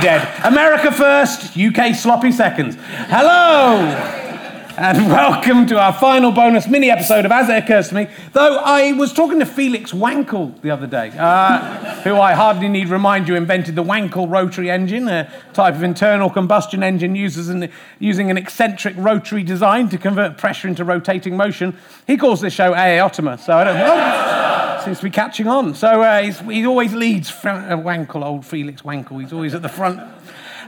Dead. America first, UK sloppy seconds. Hello! and welcome to our final bonus mini episode of As It Occurs to Me. Though I was talking to Felix Wankel the other day, uh, who I hardly need remind you invented the Wankel rotary engine, a type of internal combustion engine uses an, using an eccentric rotary design to convert pressure into rotating motion. He calls this show Aeotoma, so I don't know. Seems to be catching on. So uh, he always leads uh, Wankel, old Felix Wankel. He's always at the front.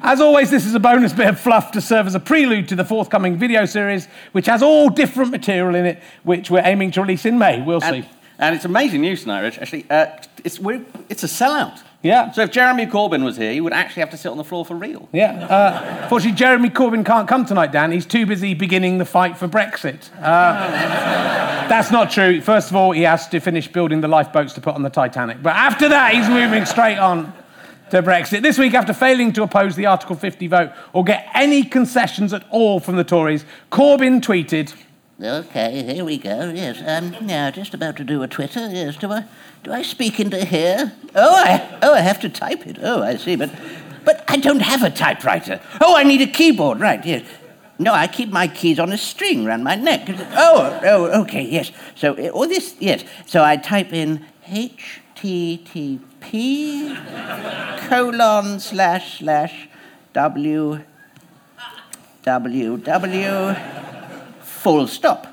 As always, this is a bonus bit of fluff to serve as a prelude to the forthcoming video series, which has all different material in it, which we're aiming to release in May. We'll And, see. and it's amazing news tonight, Rich. Actually, uh, it's, we're, it's a sellout. Yeah. So if Jeremy Corbyn was here, he would actually have to sit on the floor for real. Yeah. Uh, fortunately, Jeremy Corbyn can't come tonight, Dan. He's too busy beginning the fight for Brexit. Uh, that's not true. First of all, he has to finish building the lifeboats to put on the Titanic. But after that, he's moving straight on to Brexit. This week, after failing to oppose the Article 50 vote or get any concessions at all from the Tories, Corbyn tweeted. Okay, here we go. Yes, um, now just about to do a Twitter. Yes, do I, do I speak into here? Oh, I, oh, I have to type it. Oh, I see, but, but I don't have a typewriter. Oh, I need a keyboard. Right, yes. No, I keep my keys on a string around my neck. Oh, oh, okay, yes. So, uh, all this, yes. So I type in HTTP colon slash slash W W W full stop.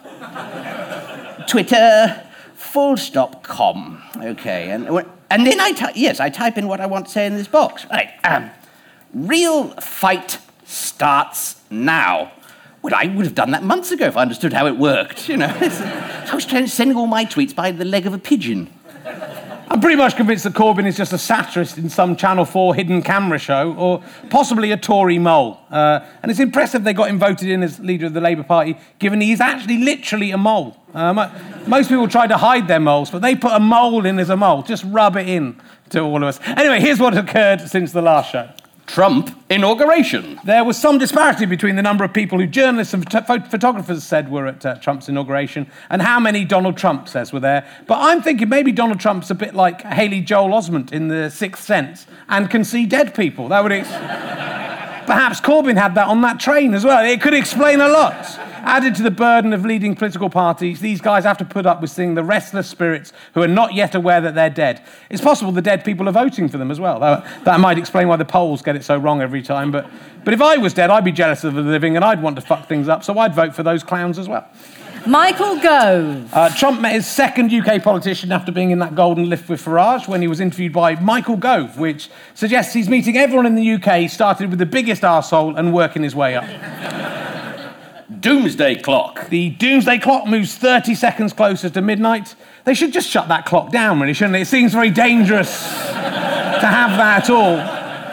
Twitter full stop com. Okay, and and then I type yes, I type in what I want to say in this box. Right. Um, real fight starts now. Well, I would have done that months ago if I understood how it worked. You know, I was sending all my tweets by the leg of a pigeon. I'm pretty much convinced that Corbyn is just a satirist in some Channel 4 hidden camera show, or possibly a Tory mole. Uh, and it's impressive they got him voted in as leader of the Labour Party, given he's actually literally a mole. Uh, most people try to hide their moles, but they put a mole in as a mole. Just rub it in to all of us. Anyway, here's what occurred since the last show. Trump inauguration. There was some disparity between the number of people who journalists and photo- photographers said were at uh, Trump's inauguration and how many Donald Trump says were there. But I'm thinking maybe Donald Trump's a bit like Haley Joel Osment in The Sixth Sense and can see dead people. That would. Ex- Perhaps Corbyn had that on that train as well. It could explain a lot. Added to the burden of leading political parties, these guys have to put up with seeing the restless spirits who are not yet aware that they're dead. It's possible the dead people are voting for them as well. That, that might explain why the polls get it so wrong every time. But, but if I was dead, I'd be jealous of the living and I'd want to fuck things up, so I'd vote for those clowns as well. Michael Gove. Uh, Trump met his second UK politician after being in that golden lift with Farage when he was interviewed by Michael Gove, which suggests he's meeting everyone in the UK, started with the biggest arsehole and working his way up. Doomsday clock. The doomsday clock moves 30 seconds closer to midnight. They should just shut that clock down, really, shouldn't they? It seems very dangerous to have that at all.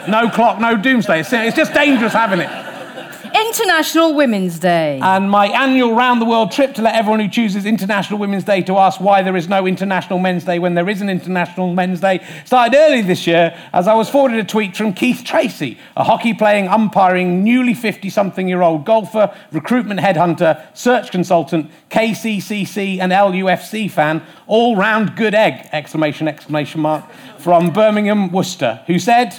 No clock, no doomsday. It's, it's just dangerous having it. International Women's Day. And my annual round the world trip to let everyone who chooses International Women's Day to ask why there is no International Men's Day when there is an International Men's Day started early this year as I was forwarded a tweet from Keith Tracy, a hockey playing, umpiring, newly 50 something year old golfer, recruitment headhunter, search consultant, KCCC and LUFC fan, all round good egg! Exclamation, exclamation mark, from Birmingham, Worcester, who said,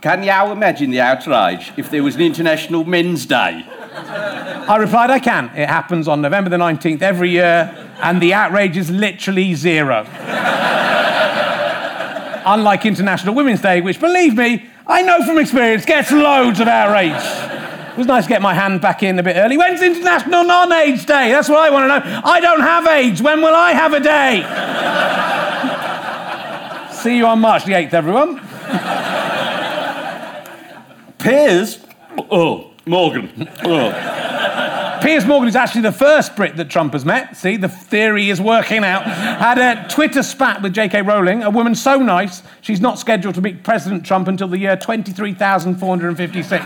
Can you imagine the outrage if there was an International Men's Day? I replied, I can. It happens on November the 19th every year, and the outrage is literally zero. Unlike International Women's Day, which, believe me, I know from experience gets loads of outrage. It was nice to get my hand back in a bit early. When's International Non AIDS Day? That's what I want to know. I don't have AIDS. When will I have a day? See you on March the 8th, everyone. Piers. Oh, Morgan. Oh. Piers Morgan is actually the first Brit that Trump has met. See, the theory is working out. Had a Twitter spat with J.K. Rowling, a woman so nice she's not scheduled to meet President Trump until the year 23,456.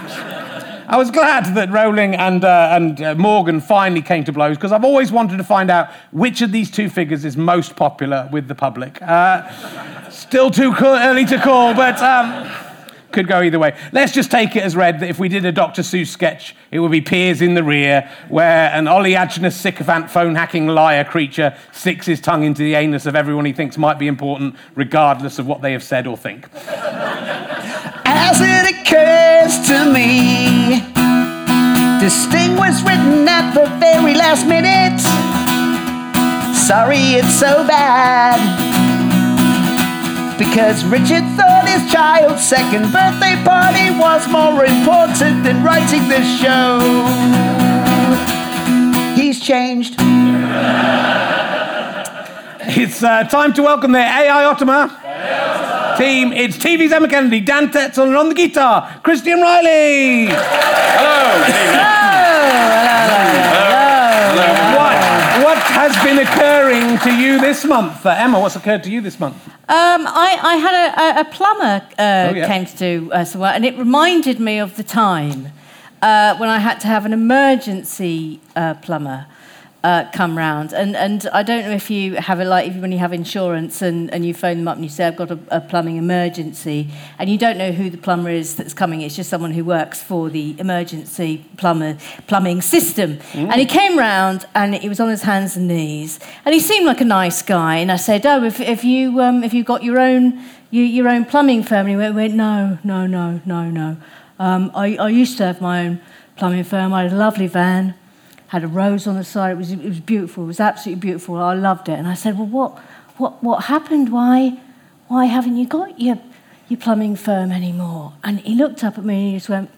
I was glad that Rowling and, uh, and uh, Morgan finally came to blows because I've always wanted to find out which of these two figures is most popular with the public. Uh, still too early to call, but. Um, could go either way. Let's just take it as read that if we did a Dr. Seuss sketch, it would be Piers in the rear, where an oleaginous sycophant phone hacking liar creature sticks his tongue into the anus of everyone he thinks might be important, regardless of what they have said or think. As it occurs to me. This thing was written at the very last minute. Sorry, it's so bad. Because Richard thought his child's second birthday party was more important than writing this show. He's changed. It's uh, time to welcome the AI Ottoman team. It's TV's Emma Kennedy, Dan Tetsell, and on the guitar, Christian Reilly. What, what has been occurring to you this month? Uh, Emma, what's occurred to you this month? Um, I, I had a, a, plumber uh, Oh, yeah. came to do uh, some work, and it reminded me of the time uh, when I had to have an emergency uh, plumber uh, come round. And, and I don't know if you have it like when you have insurance and, and you phone them up and you say, I've got a, a plumbing emergency, and you don't know who the plumber is that's coming. It's just someone who works for the emergency plumber plumbing system. And he came round and he was on his hands and knees, and he seemed like a nice guy. And I said, Oh, if, if you um, if you got your own you, your own plumbing firm, and he went, went No, no, no, no, no. Um, I, I used to have my own plumbing firm. I had a lovely van had a rose on the side. It was, it was beautiful. It was absolutely beautiful. I loved it. And I said, well, what, what, what happened? Why, why haven't you got your, your plumbing firm anymore? And he looked up at me and he just went,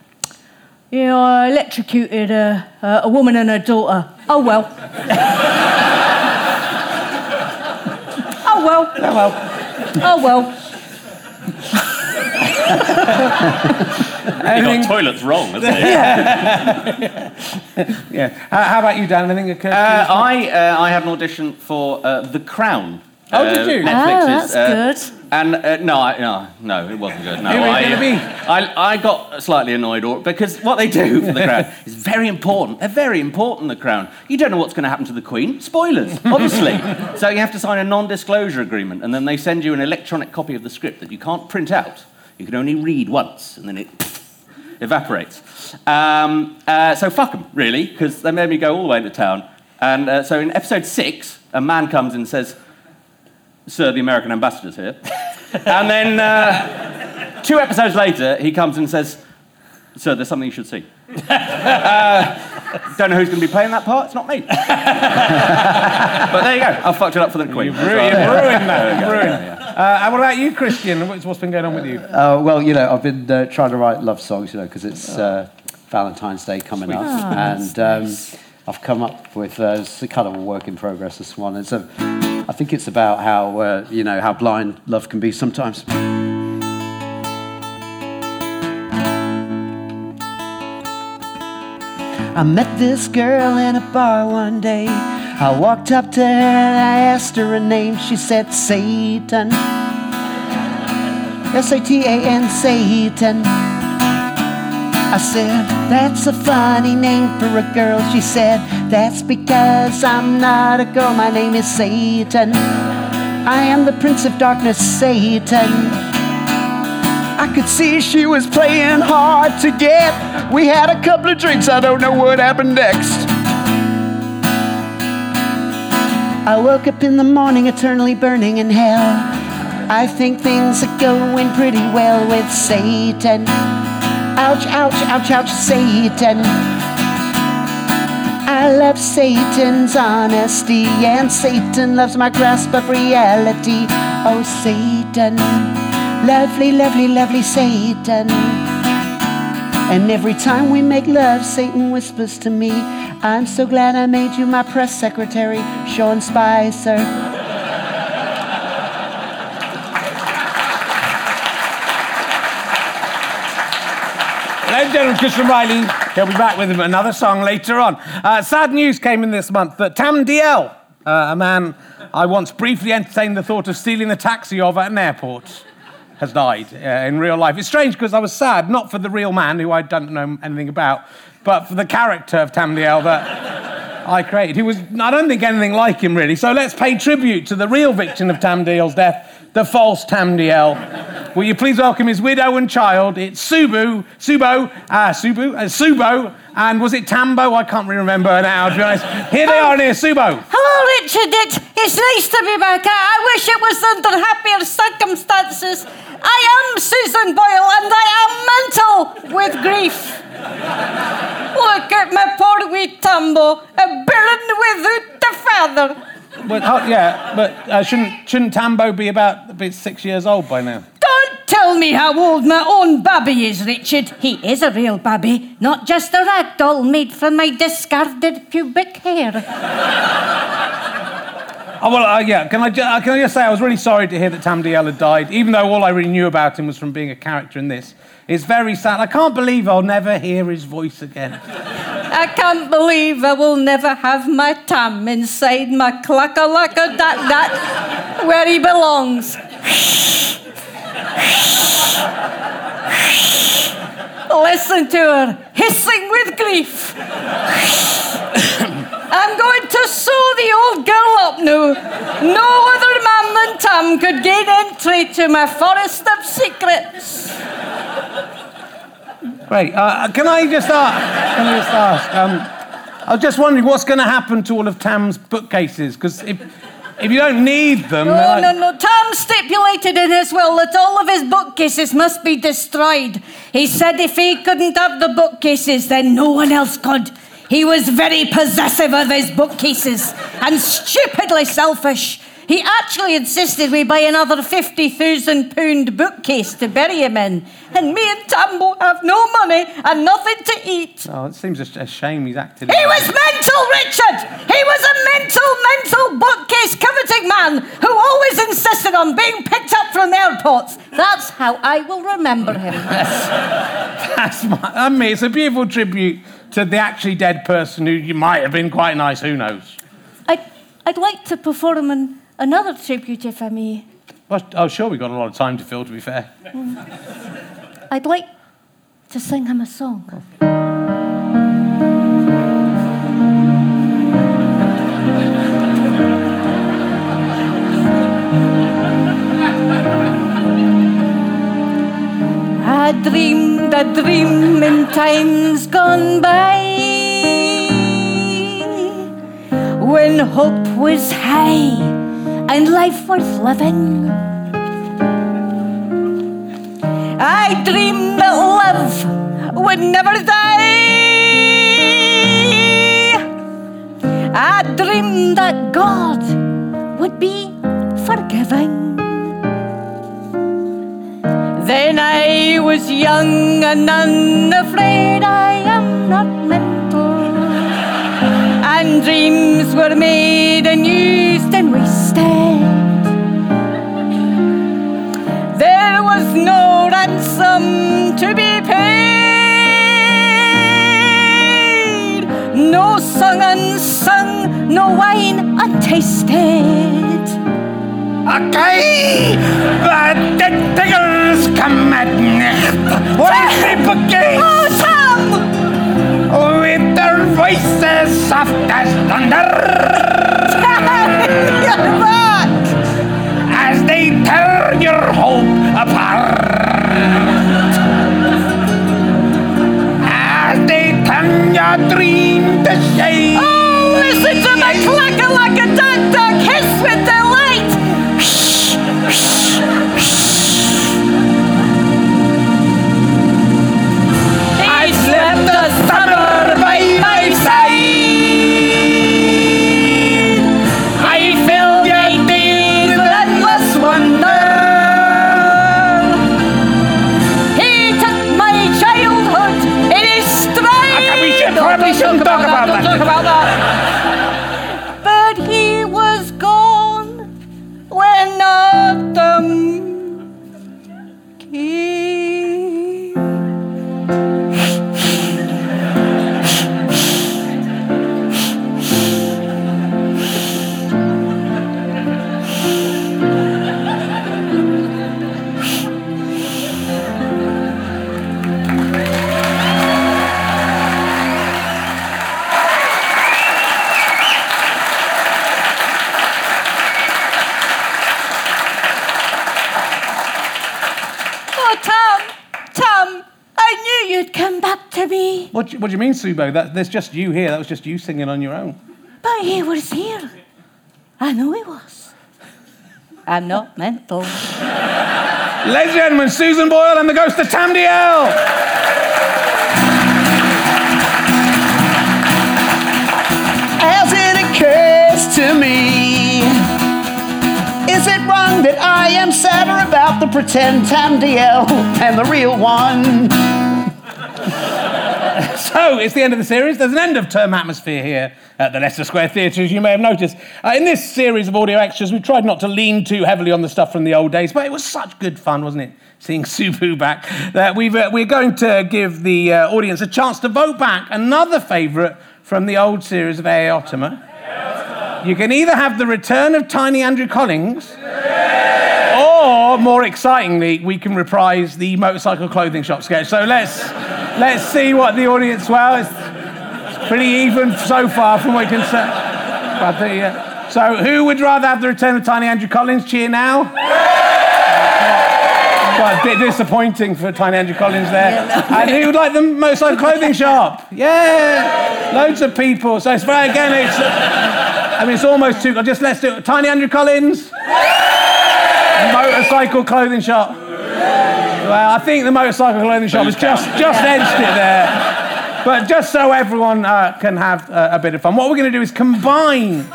You know, I electrocuted a, a, a woman and her daughter. Oh, well. oh, well. Oh, well. Oh, well. He Anything, got toilets wrong, hasn't he? yeah. How, how about you, Dan? Anything occurred to you? Uh. I, uh, I had an audition for uh, The Crown. Oh, uh, did you? Oh, Netflix's, that's good. And uh, no, I, no, no, it wasn't good. No, Who was it I, gonna be? I, I got slightly annoyed or, because what they do for the Crown is very important. They're very important. The Crown. You don't know what's going to happen to the Queen. Spoilers, obviously. so you have to sign a non-disclosure agreement, and then they send you an electronic copy of the script that you can't print out. You can only read once, and then it evaporates. Um, uh, so fuck them, really, because they made me go all the way into town. And uh, so in episode six, a man comes and says, Sir, the American ambassador's here. and then uh, two episodes later, he comes and says, Sir, there's something you should see. Uh, don't know who's going to be playing that part. It's not me. but there you go. I fucked it up for the Queen. You've ruined, you've ruined that. You've ruined. Uh, and what about you, Christian? What's, what's been going on with you? Uh, well, you know, I've been uh, trying to write love songs, you know, because it's uh, Valentine's Day coming up, and um, I've come up with uh, it's a kind of a work in progress. This one, and so I think it's about how uh, you know how blind love can be sometimes. I met this girl in a bar one day. I walked up to her and I asked her a name. She said Satan. S A T A N, Satan. I said, That's a funny name for a girl. She said, That's because I'm not a girl. My name is Satan. I am the Prince of Darkness, Satan. I could see she was playing hard to get. We had a couple of drinks, I don't know what happened next. I woke up in the morning eternally burning in hell. I think things are going pretty well with Satan. Ouch, ouch, ouch, ouch, Satan. I love Satan's honesty, and Satan loves my grasp of reality. Oh, Satan. Lovely, lovely, lovely Satan. And every time we make love, Satan whispers to me, I'm so glad I made you my press secretary, Sean Spicer. Ladies and gentlemen, Christian Reilly. He'll be back with another song later on. Uh, sad news came in this month that Tam Dalyell, uh, a man I once briefly entertained the thought of stealing a taxi of at an airport, has died uh, in real life. It's strange because I was sad, not for the real man, who I don't know anything about, but for the character of Tam Dalyell that I created. He was, I don't think anything like him really. So let's pay tribute to the real victim of Tam Dalyell's death, the false Tam Dalyell. Will you please welcome his widow and child? It's Subu, Subo, uh, Subu, uh, Subo, and was it Tambo? I can't really remember now, to be honest. Here they are, here, Subo. Hello, Richard. It, it's nice to be back. I, I wish it was under happier circumstances. I am Susan Boyle and I am mental with grief. Look at my poor wee Tambo, a burden without a feather. But, oh, yeah, but uh, shouldn't, shouldn't Tambo be about a bit six years old by now? Don't tell me how old my own babby is, Richard. He is a real babby, not just a rag doll made from my discarded pubic hair. Oh, well, uh, yeah, can I, ju- uh, can I just say I was really sorry to hear that Tam Dalyell had died, even though all I really knew about him was from being a character in this. It's very sad. I can't believe I'll never hear his voice again. I can't believe I will never have my Tam inside my clacka lacka dat dat where he belongs. Listen to her hissing with grief. I'm going to sew the old girl up now. No other man than Tam could gain entry to my forest of secrets. Great. Uh, can I just ask? Can I just ask? Um, I was just wondering what's going to happen to all of Tam's bookcases because if if you don't need them, No, I- no, no. Tom stipulated in his will that all of his bookcases must be destroyed. He said if he couldn't have the bookcases, then no one else could. He was very possessive of his bookcases and stupidly selfish. He actually insisted we buy another £50,000 bookcase to bury him in. And me and Tambo have no money and nothing to eat. oh, it seems a, shame he's acted. He was mental, Richard! He was a mental, mental bookcase coveting man who always insisted on being picked up from the airports. That's how I will remember him. That's my, I mean, it's a beautiful tribute to the actually dead person who you might have been quite nice. Who knows? I'd, I'd like to perform an, another tribute, if I may. Well, oh, sure, we've got a lot of time to fill. To be fair. Mm. I'd like to sing him a song. I dreamed a dream in times gone by when hope was high and life worth living. I dreamed that love would never die. I dreamed that God would be forgiving. Then I was young and unafraid. I am not mental. And dreams were made and used and wasted. There was no ransom to be paid, no song unsung, no wine untasted. Okay, but the tigers come at night. Where's the bouquet? Oh, Tom! With their voices soft as thunder, You're back! as they tear your hope apart. As they turn your dream to shame. Oh, listen to the clacker like a duck duck hiss with delight! Tom, Tom, I knew you'd come back to me. What, do you- what do you mean, Subo? That, there's just you here. That was just you singing on your own. But he was here. I know he was. I'm not mental. Ladies and gentlemen, Susan Boyle and the ghost of Tam Dalyell. As it occurs to me, is it wrong that I am sadder about the pretend Tam Dalyell than the real one? So, it's the end of the series. There's an end of term atmosphere here at the Leicester Square Theatre, as you may have noticed. Uh, in this series of audio extras, we tried not to lean too heavily on the stuff from the old days, but it was such good fun, wasn't it? Seeing Subu back. That we've, uh, we're going to give the uh, audience a chance to vote back another favourite from the old series of A.A. Ottomer. You can either have the return of Tiny Andrew Collins, or more excitingly, we can reprise the motorcycle clothing shop sketch. So let's let's see what the audience. Well, it's, pretty even so far from what we can say. Uh, so who would rather have the return of Tiny Andrew Collins? Cheer now. Quite a bit disappointing for Tiny Andrew Collins there. and who would like the motorcycle clothing shop? Yeah, loads of people. So it's very again. It's I mean it's almost too. Just let's do it. Tiny Andrew Collins. Motorcycle clothing shop. Well, I think the motorcycle clothing shop has just just edged it there. But just so everyone uh, can have uh, a bit of fun, what we're going to do is combine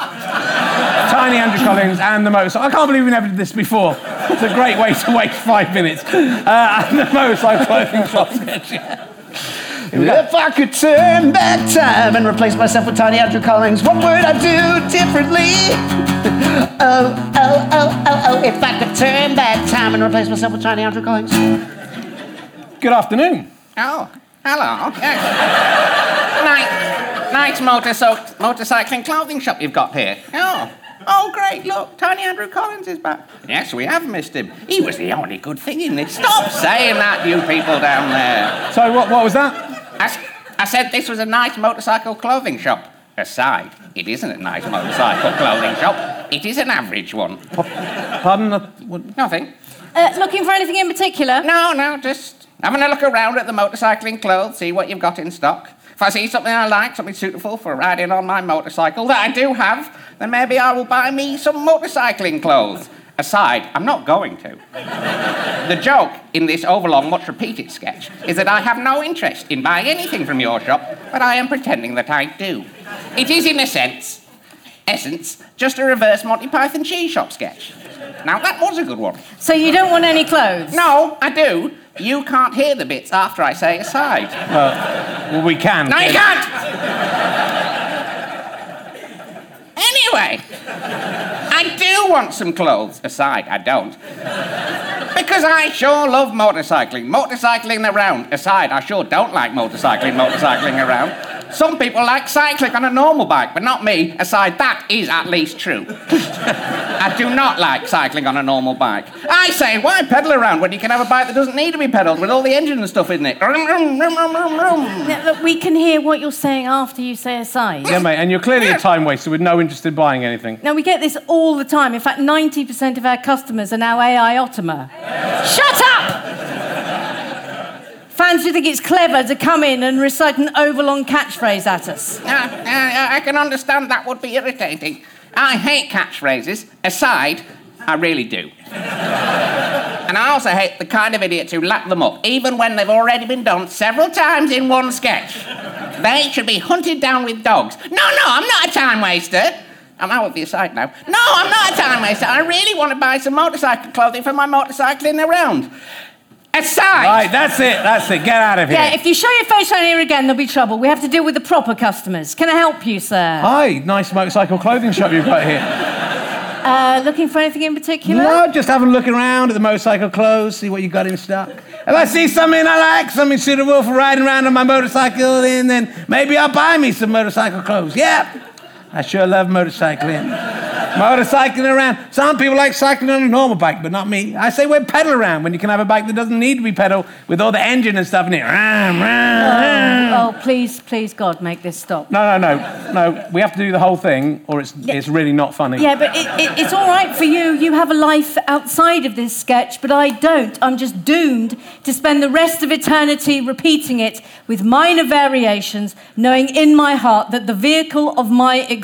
Tiny Andrew Collins and the motorcycle. I can't believe we never did this before. It's a great way to waste five minutes. Uh, and the motorcycle clothing shop sketch. If I could turn back time and replace myself with Tiny Andrew Collins, what would I do differently? Oh, oh, oh, oh, oh, if I could turn back time and replace myself with Tiny Andrew Collins. Good afternoon. Oh, hello. Yes. nice, nice motorcycle, motorcycling clothing shop you've got here. Oh, oh, great. Look, Tiny Andrew Collins is back. Yes, we have missed him. He was the only good thing in this. Stop saying that, you people down there. So what, what was that? I said this was a nice motorcycle clothing shop. Aside, it isn't a nice motorcycle clothing shop. It is an average one. Pardon? what- Nothing. Uh, looking for anything in particular? No, no, just having a look around at the motorcycling clothes, see what you've got in stock. If I see something I like, something suitable for riding on my motorcycle that I do have, then maybe I will buy me some motorcycling clothes. Aside, I'm not going to. The joke in this overlong, much repeated sketch is that I have no interest in buying anything from your shop, but I am pretending that I do. It is, in a sense, essence, just a reverse Monty Python cheese shop sketch. Now, that was a good one. So you don't want any clothes? No, I do. You can't hear the bits after I say aside. Well, we can. No, you can't! Anyway, I do want some clothes. Aside, I don't. Because I sure love motorcycling. Motorcycling around. Aside, I sure don't like motorcycling, motorcycling around. Some people like cycling on a normal bike, but not me. Aside, that is at least true. I do not like cycling on a normal bike. I say, why pedal around when you can have a bike that doesn't need to be pedaled with all the engine and stuff in it? Rum, rum, rum, rum, rum, rum. Yeah, look, we can hear what you're saying after you say aside. Yeah, mate, and you're clearly a time waster with no interest in buying anything. Now, we get this all the time. In fact, 90% of our customers are now AI Ottomer. Shut up! Fans who think it's clever to come in and recite an overlong catchphrase at us. Yeah, yeah, I can understand that would be irritating. I hate catchphrases. Aside, I really do. and I also hate the kind of idiots who lap them up, even when they've already been done several times in one sketch. They should be hunted down with dogs. No, no, I'm not a time waster. I'm out of the aside now. No, I'm not a time waster. I really want to buy some motorcycle clothing for my motorcycling around. Aside. Right, that's it, that's it. Get out of here. Yeah, if you show your face around here again, there'll be trouble. We have to deal with the proper customers. Can I help you, sir? Hi, nice motorcycle clothing shop you've got here. Uh, looking for anything in particular? No, just having a look around at the motorcycle clothes, see what you got in stock. If I see something I like, something suitable for riding around on my motorcycle, then, then maybe I'll buy me some motorcycle clothes. Yeah, I sure love motorcycling. motorcycling around. Some people like cycling on a normal bike, but not me. I say we're pedal around when you can have a bike that doesn't need to be pedal with all the engine and stuff in it. Ram, ram, ram. Oh, oh please, please, God, make this stop. No, no, no, no. We have to do the whole thing, or it's it's really not funny. Yeah, but it, it, it's all right for you. You have a life outside of this sketch, but I don't. I'm just doomed to spend the rest of eternity repeating it with minor variations, knowing in my heart that the vehicle of my existence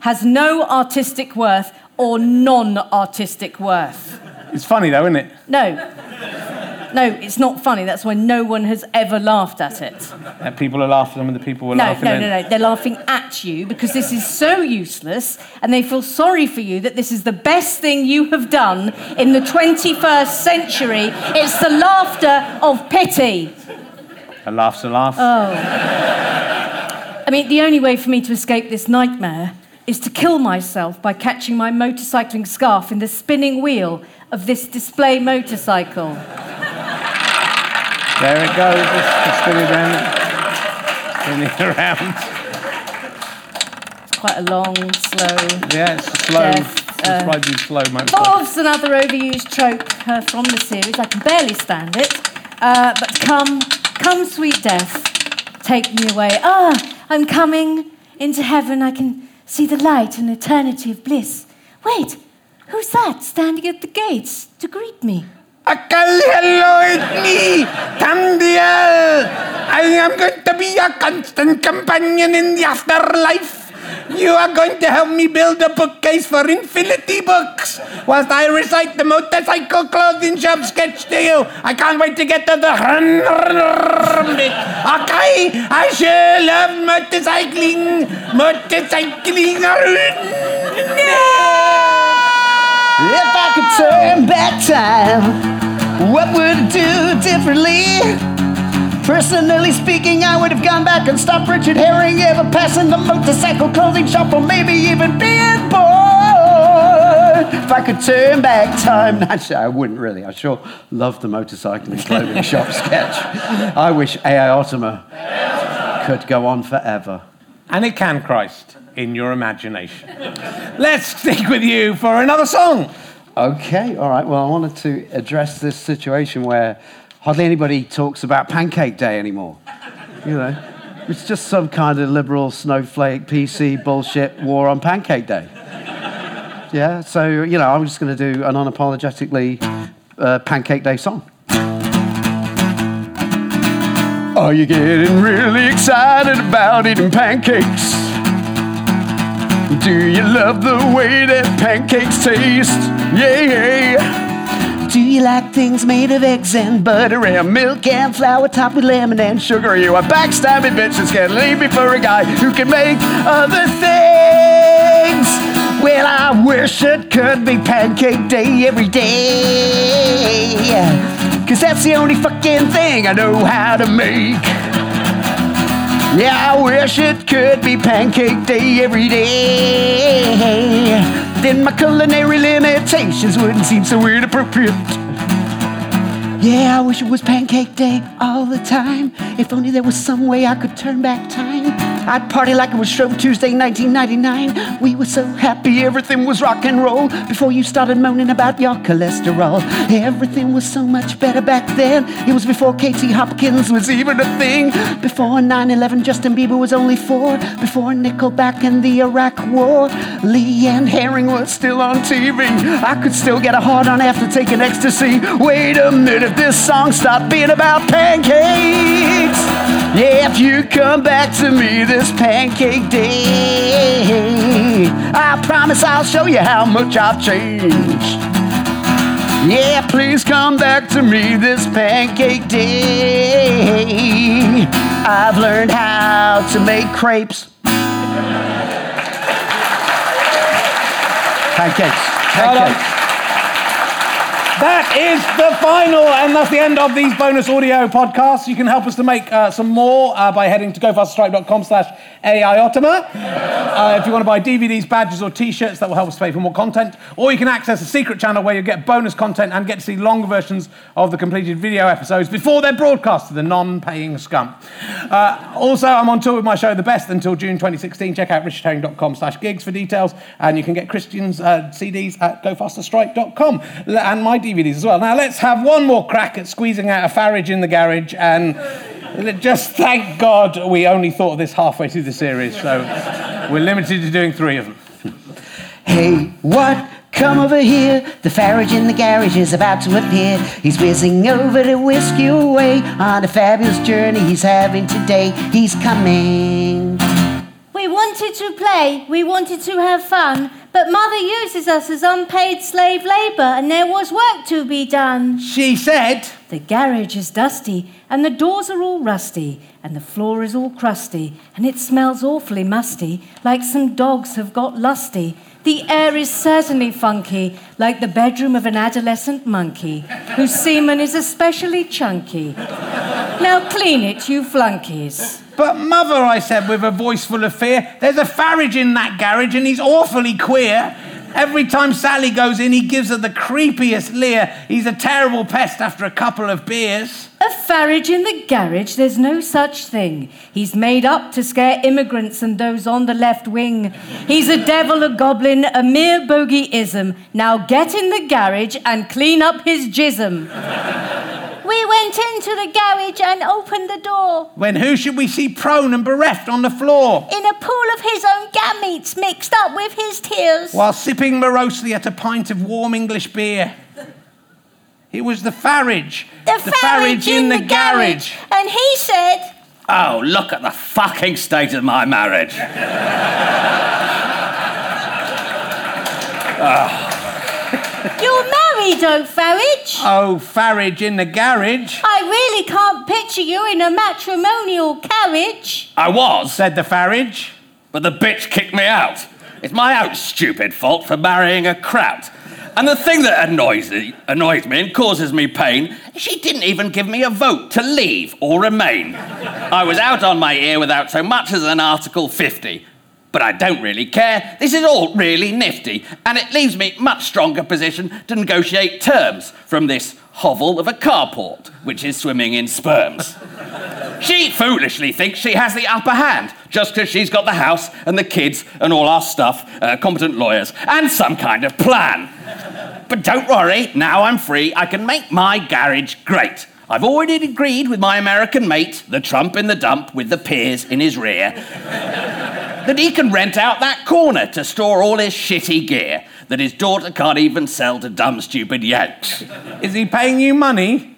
has no artistic worth or non artistic worth. It's funny though, isn't it? No. No, it's not funny. That's why no one has ever laughed at it. That people are laughing and the people were No, laughing. no, then. no, no. They're laughing at you because this is so useless and they feel sorry for you that this is the best thing you have done in the 21st century. It's the laughter of pity. A laugh's a laugh. Oh. I mean, the only way for me to escape this nightmare is to kill myself by catching my motorcycling scarf in the spinning wheel of this display motorcycle. There it goes, just spinning around. Spinning around. It's quite a long, slow. Yeah, it's slow. Death, uh, slow motorcycle. Bob's another overused trope uh, from the series. I can barely stand it. Uh, but come, come, sweet death, take me away. Ah, I'm coming into heaven. I can see the light and eternity of bliss. Wait, who's that standing at the gates to greet me? Akal, hello, it's me, Tam Dalyell. I am going to be your constant companion in the afterlife. You are going to help me build a bookcase for infinity books whilst I recite the motorcycle clothing shop sketch to you. I can't wait to get to the bit. Okay, I sure love motorcycling. Motorcycling. If I could turn back time, what would I do differently? Personally speaking, I would have gone back and stopped Richard Herring ever passing the motorcycle clothing shop or maybe even being born. If I could turn back time, actually, I wouldn't really. I sure love the motorcycling clothing shop sketch. I wish AI Ottoman could go on forever. And it can, Christ, in your imagination. Let's stick with you for another song. Okay, all right. Well, I wanted to address this situation where hardly anybody talks about Pancake Day anymore. You know, it's just some kind of liberal snowflake PC bullshit war on Pancake Day. Yeah, so, you know, I'm just going to do an unapologetically uh, Pancake Day song. Are you getting really excited about eating pancakes? Do you love the way that pancakes taste? Yeah. You like things made of eggs and butter and milk and flour topped with lemon and sugar? You a backstabbing bitch that's gonna leave me for a guy who can make other things? Well, I wish it could be pancake day every day. Cause that's the only fucking thing I know how to make. Yeah, I wish it could be pancake day every day. Then my culinary limitations wouldn't seem so weird appropriate. Yeah, I wish it was pancake day all the time. If only there was some way I could turn back time. I'd party like it was Shrove Tuesday 1999. We were so happy everything was rock and roll before you started moaning about your cholesterol. Everything was so much better back then. It was before Katie Hopkins was even a thing. Before 9 11, Justin Bieber was only four. Before Nickelback and the Iraq War. Lee and Herring was still on TV. I could still get a hard on after taking ecstasy. Wait a minute, this song stopped being about pancakes. Yeah, if you come back to me this pancake day, I promise I'll show you how much I've changed. Yeah, please come back to me this pancake day. I've learned how to make crepes. Pancakes. Pancakes. That is the final, and that's the end of these bonus audio podcasts. You can help us to make uh, some more uh, by heading to gofasterstripe.com slash AIOtama. Uh, if you want to buy DVDs, badges, or t-shirts, that will help us pay for more content. Or you can access a secret channel where you get bonus content and get to see longer versions of the completed video episodes before they're broadcast to the non-paying scum. Uh, also, I'm on tour with my show, The Best, until June 2016. Check out richardherring.com slash gigs for details, and you can get Christian's uh, CDs at gofasterstripe.com, and my DVDs as well. Now, let's have one more crack at squeezing out a Farage in the garage, and just thank God we only thought of this halfway through the series, so we're limited to doing three of them. Hey, what? Come over here. The Farage in the garage is about to appear. He's whizzing over to whisk you away on a fabulous journey he's having today. He's coming. We wanted to play, we wanted to have fun, But mother uses us as unpaid slave labour, and there was work to be done. She said, The garage is dusty, and the doors are all rusty, and the floor is all crusty, and it smells awfully musty, like some dogs have got lusty. The air is certainly funky, like the bedroom of an adolescent monkey, whose semen is especially chunky. Now clean it, you flunkies. But mother, I said with a voice full of fear, there's a Farage in that garage and he's awfully queer. Every time Sally goes in, he gives her the creepiest leer. He's a terrible pest after a couple of beers. A Farage in the garage, there's no such thing. He's made up to scare immigrants and those on the left wing. He's a devil, a goblin, a mere bogeyism. Now get in the garage and clean up his jism. We went into the garage and opened the door. When who should we see prone and bereft on the floor? In a pool of his own gametes mixed up with his tears. While sipping morosely at a pint of warm English beer. It was the Farage. The, Farage in, the, garage. And he said, Oh, look at the fucking state of my marriage. You're married, oh Farage. Oh, Farage in the garage, I really can't picture you in a matrimonial carriage. I was, said the Farage. but the bitch kicked me out. It's my own stupid fault for marrying a kraut. And the thing that annoys, annoys me and causes me pain, she didn't even give me a vote to leave or remain. I was out on my ear without so much as an Article 50. But I don't really care. This is all really nifty, and it leaves me much stronger position to negotiate terms from this hovel of a carport, which is swimming in sperms. She foolishly thinks she has the upper hand just because she's got the house and the kids and all our stuff, uh, competent lawyers, and some kind of plan. But don't worry, now I'm free, I can make my garage great. I've already agreed with my American mate, the Trump in the dump with the peers in his rear, that he can rent out that corner to store all his shitty gear that his daughter can't even sell to dumb, stupid Yanks. Is he paying you money?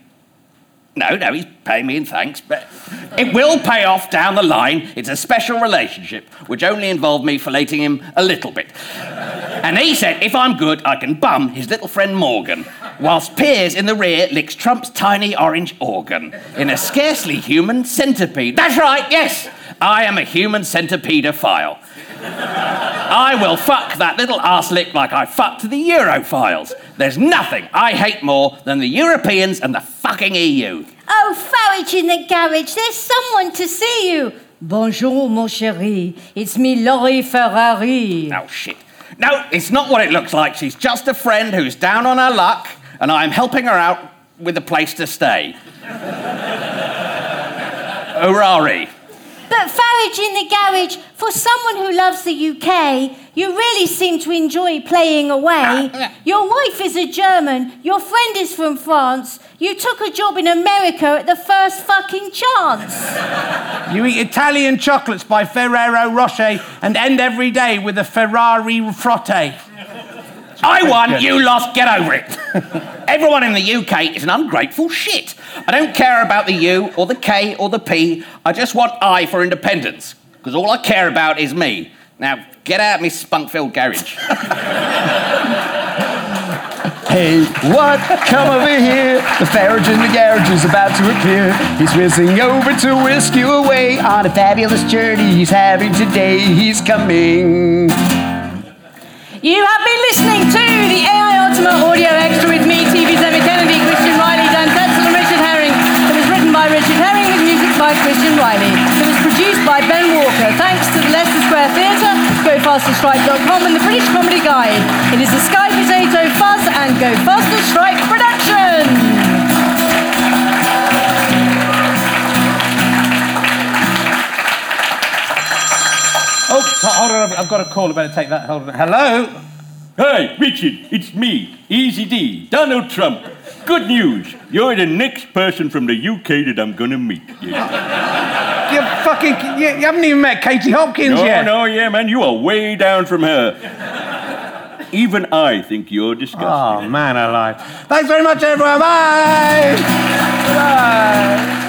No, no, he's paying me in thanks, but it will pay off down the line. It's a special relationship, which only involved me filleting him a little bit. And he said if I'm good, I can bum his little friend Morgan, whilst Piers in the rear licks Trump's tiny orange organ in a scarcely human centipede. That's right, yes, I am a human centipede file. I will fuck that little arse lick like I fucked the Europhiles. There's nothing I hate more than the Europeans and the fucking EU. Oh, Farage in the garage, there's someone to see you. Bonjour, mon chéri. It's me, Laurie Ferrari. Oh, shit. No, it's not what it looks like. She's just a friend who's down on her luck, and I'm helping her out with a place to stay. Urari. But Farage in the garage, for someone who loves the UK, you really seem to enjoy playing away. Ah, your wife is a German, your friend is from France. You took a job in America at the first fucking chance. You eat Italian chocolates by Ferrero Rocher and end every day with a Ferrari frotte. I won, you lost, get over it. Everyone in the UK is an ungrateful shit. I don't care about the U or the K or the P. I just want I for independence. Because all I care about is me. Now, get out, of Miss Spunk-filled garage. Hey, what? Come over here. The Farage in the garage is about to appear. He's whizzing over to whisk you away on a fabulous journey he's having today. He's coming. You have been listening to the AI Ultima Audio Extra with me, TV Emma Kennedy, Christian Reilly, Dan Tetsell, and Richard Herring. It was written by Richard Herring with music by Christian Reilly. It was produced by Ben Walker. Thanks to the Leicester Square Theatre, GoFasterStripe.com, and the British Comedy Guide. It is a Sky Potato Fuzz and Go Faster Stripe production. On, I've- got a call. I better take that. Hold on. Hello? Hi, Richard. It's me, Easy D, Donald Trump. Good news. You're the next person from the UK that I'm gonna meet. Yeah. You fucking. You, you haven't even met Katie Hopkins No, yet. no, no, yeah, man. You are way down from her. Even I think you're disgusting. Oh, man alive. Thanks very much, everyone. Bye. Bye.